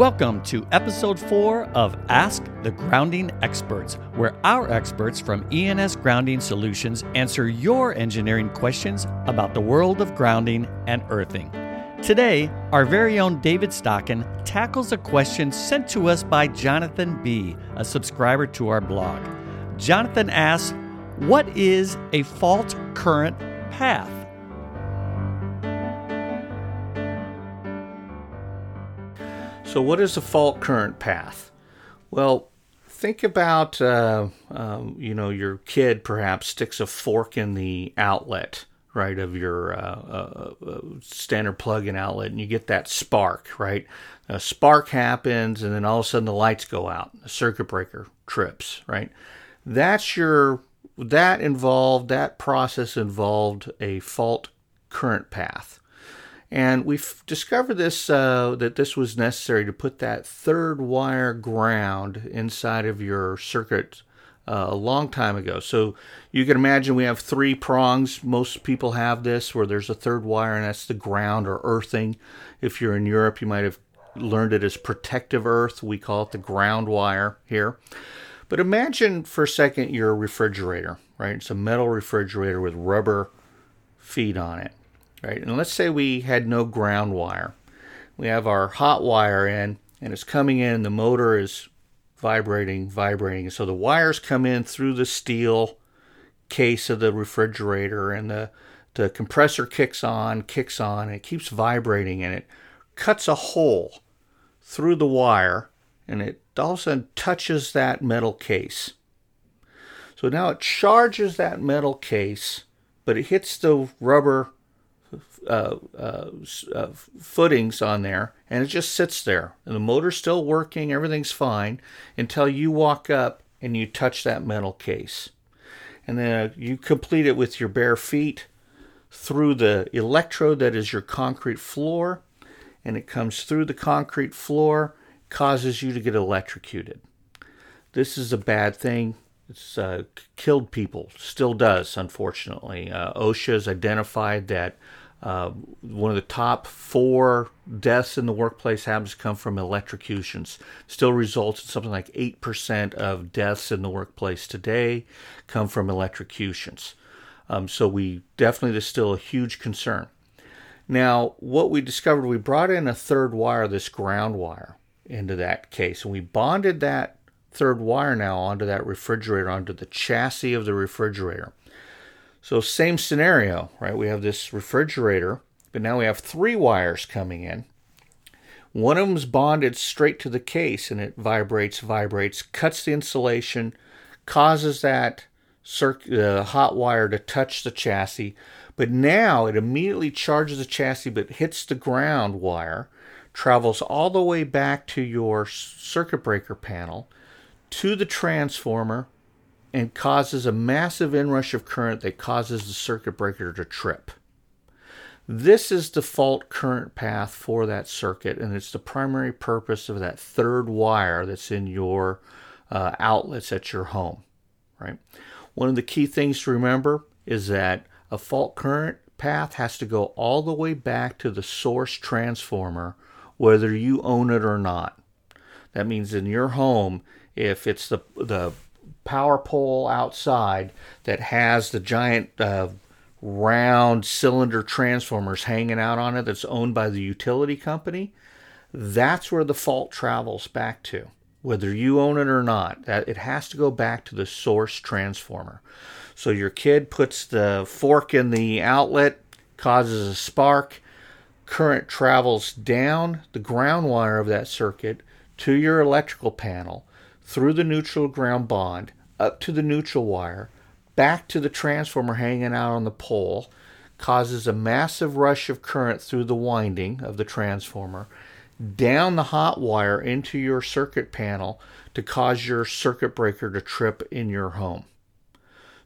Welcome to episode four of Ask the Grounding Experts, where our experts from E&S Grounding Solutions answer your engineering questions about the world of grounding and earthing. Today, our very own David Stockin tackles a question sent to us by Jonathan B., a subscriber to our blog. Jonathan asks, What is a fault current path? So, what is a fault current path? Well, think about uh, um, you know your kid perhaps sticks a fork in the outlet right of your uh, uh, uh, standard plug-in outlet, and you get that spark right. A spark happens, and then all of a sudden the lights go out. The circuit breaker trips right. That's your that involved that process involved a fault current path. And we've discovered this uh, that this was necessary to put that third wire ground inside of your circuit uh, a long time ago. So you can imagine we have three prongs. Most people have this where there's a third wire, and that's the ground or earthing. If you're in Europe, you might have learned it as protective earth. We call it the ground wire here. But imagine for a second your refrigerator, right? It's a metal refrigerator with rubber feet on it right? And let's say we had no ground wire. We have our hot wire in, and it's coming in, the motor is vibrating, vibrating. So the wires come in through the steel case of the refrigerator, and the, the compressor kicks on, kicks on, and it keeps vibrating, and it cuts a hole through the wire, and it all of a sudden touches that metal case. So now it charges that metal case, but it hits the rubber uh, uh, uh, footings on there, and it just sits there. And the motor's still working, everything's fine until you walk up and you touch that metal case. And then you complete it with your bare feet through the electrode that is your concrete floor, and it comes through the concrete floor, causes you to get electrocuted. This is a bad thing. It's uh, killed people, still does, unfortunately. Uh, OSHA has identified that uh, one of the top four deaths in the workplace happens to come from electrocutions. Still results in something like 8% of deaths in the workplace today come from electrocutions. Um, so we definitely, there's still a huge concern. Now, what we discovered, we brought in a third wire, this ground wire, into that case, and we bonded that third wire now onto that refrigerator, onto the chassis of the refrigerator. So same scenario, right? We have this refrigerator, but now we have three wires coming in. One of them's bonded straight to the case and it vibrates, vibrates, cuts the insulation, causes that circ- uh, hot wire to touch the chassis. But now it immediately charges the chassis but hits the ground wire, travels all the way back to your circuit breaker panel, to the transformer, and causes a massive inrush of current that causes the circuit breaker to trip. This is the fault current path for that circuit, and it's the primary purpose of that third wire that's in your uh, outlets at your home. Right. One of the key things to remember is that a fault current path has to go all the way back to the source transformer, whether you own it or not. That means in your home, if it's the the power pole outside that has the giant uh, round cylinder transformers hanging out on it that's owned by the utility company, that's where the fault travels back to. Whether you own it or not, that it has to go back to the source transformer. So your kid puts the fork in the outlet, causes a spark, current travels down the ground wire of that circuit to your electrical panel through the neutral ground bond up to the neutral wire, back to the transformer hanging out on the pole, causes a massive rush of current through the winding of the transformer, down the hot wire into your circuit panel to cause your circuit breaker to trip in your home.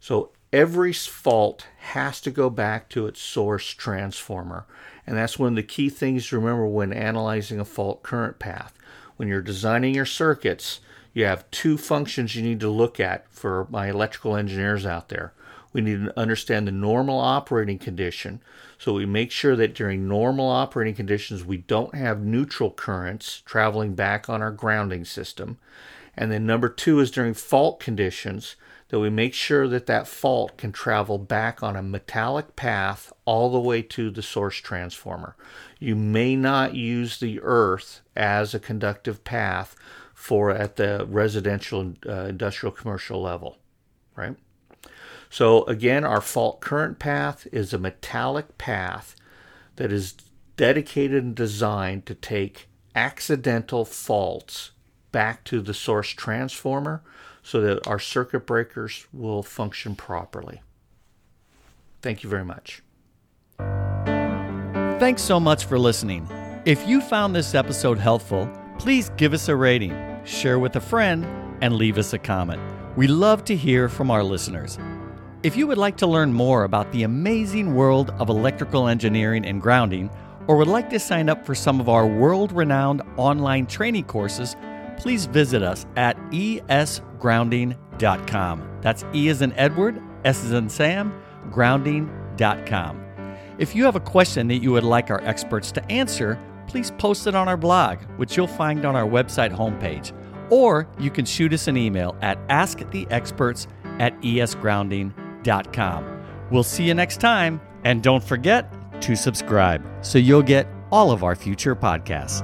So every fault has to go back to its source transformer. And that's one of the key things to remember when analyzing a fault current path. When you're designing your circuits, you have two functions you need to look at for my electrical engineers out there. We need to understand the normal operating condition. So we make sure that during normal operating conditions, we don't have neutral currents traveling back on our grounding system. And then number two is during fault conditions, that we make sure that that fault can travel back on a metallic path all the way to the source transformer. You may not use the earth as a conductive path for at the residential, uh, industrial, commercial level, right? So again, our fault current path is a metallic path that is dedicated and designed to take accidental faults back to the source transformer so that our circuit breakers will function properly. Thank you very much. Thanks so much for listening. If you found this episode helpful, please give us a rating, share with a friend, and leave us a comment. We love to hear from our listeners. If you would like to learn more about the amazing world of electrical engineering and grounding, or would like to sign up for some of our world renowned online training courses, please visit us at esgrounding.com. That's E as in Edward, S as in Sam, grounding.com. If you have a question that you would like our experts to answer, please post it on our blog, which you'll find on our website homepage. Or you can shoot us an email at asktheexperts at esgrounding.com. We'll see you next time, and don't forget to subscribe so you'll get all of our future podcasts.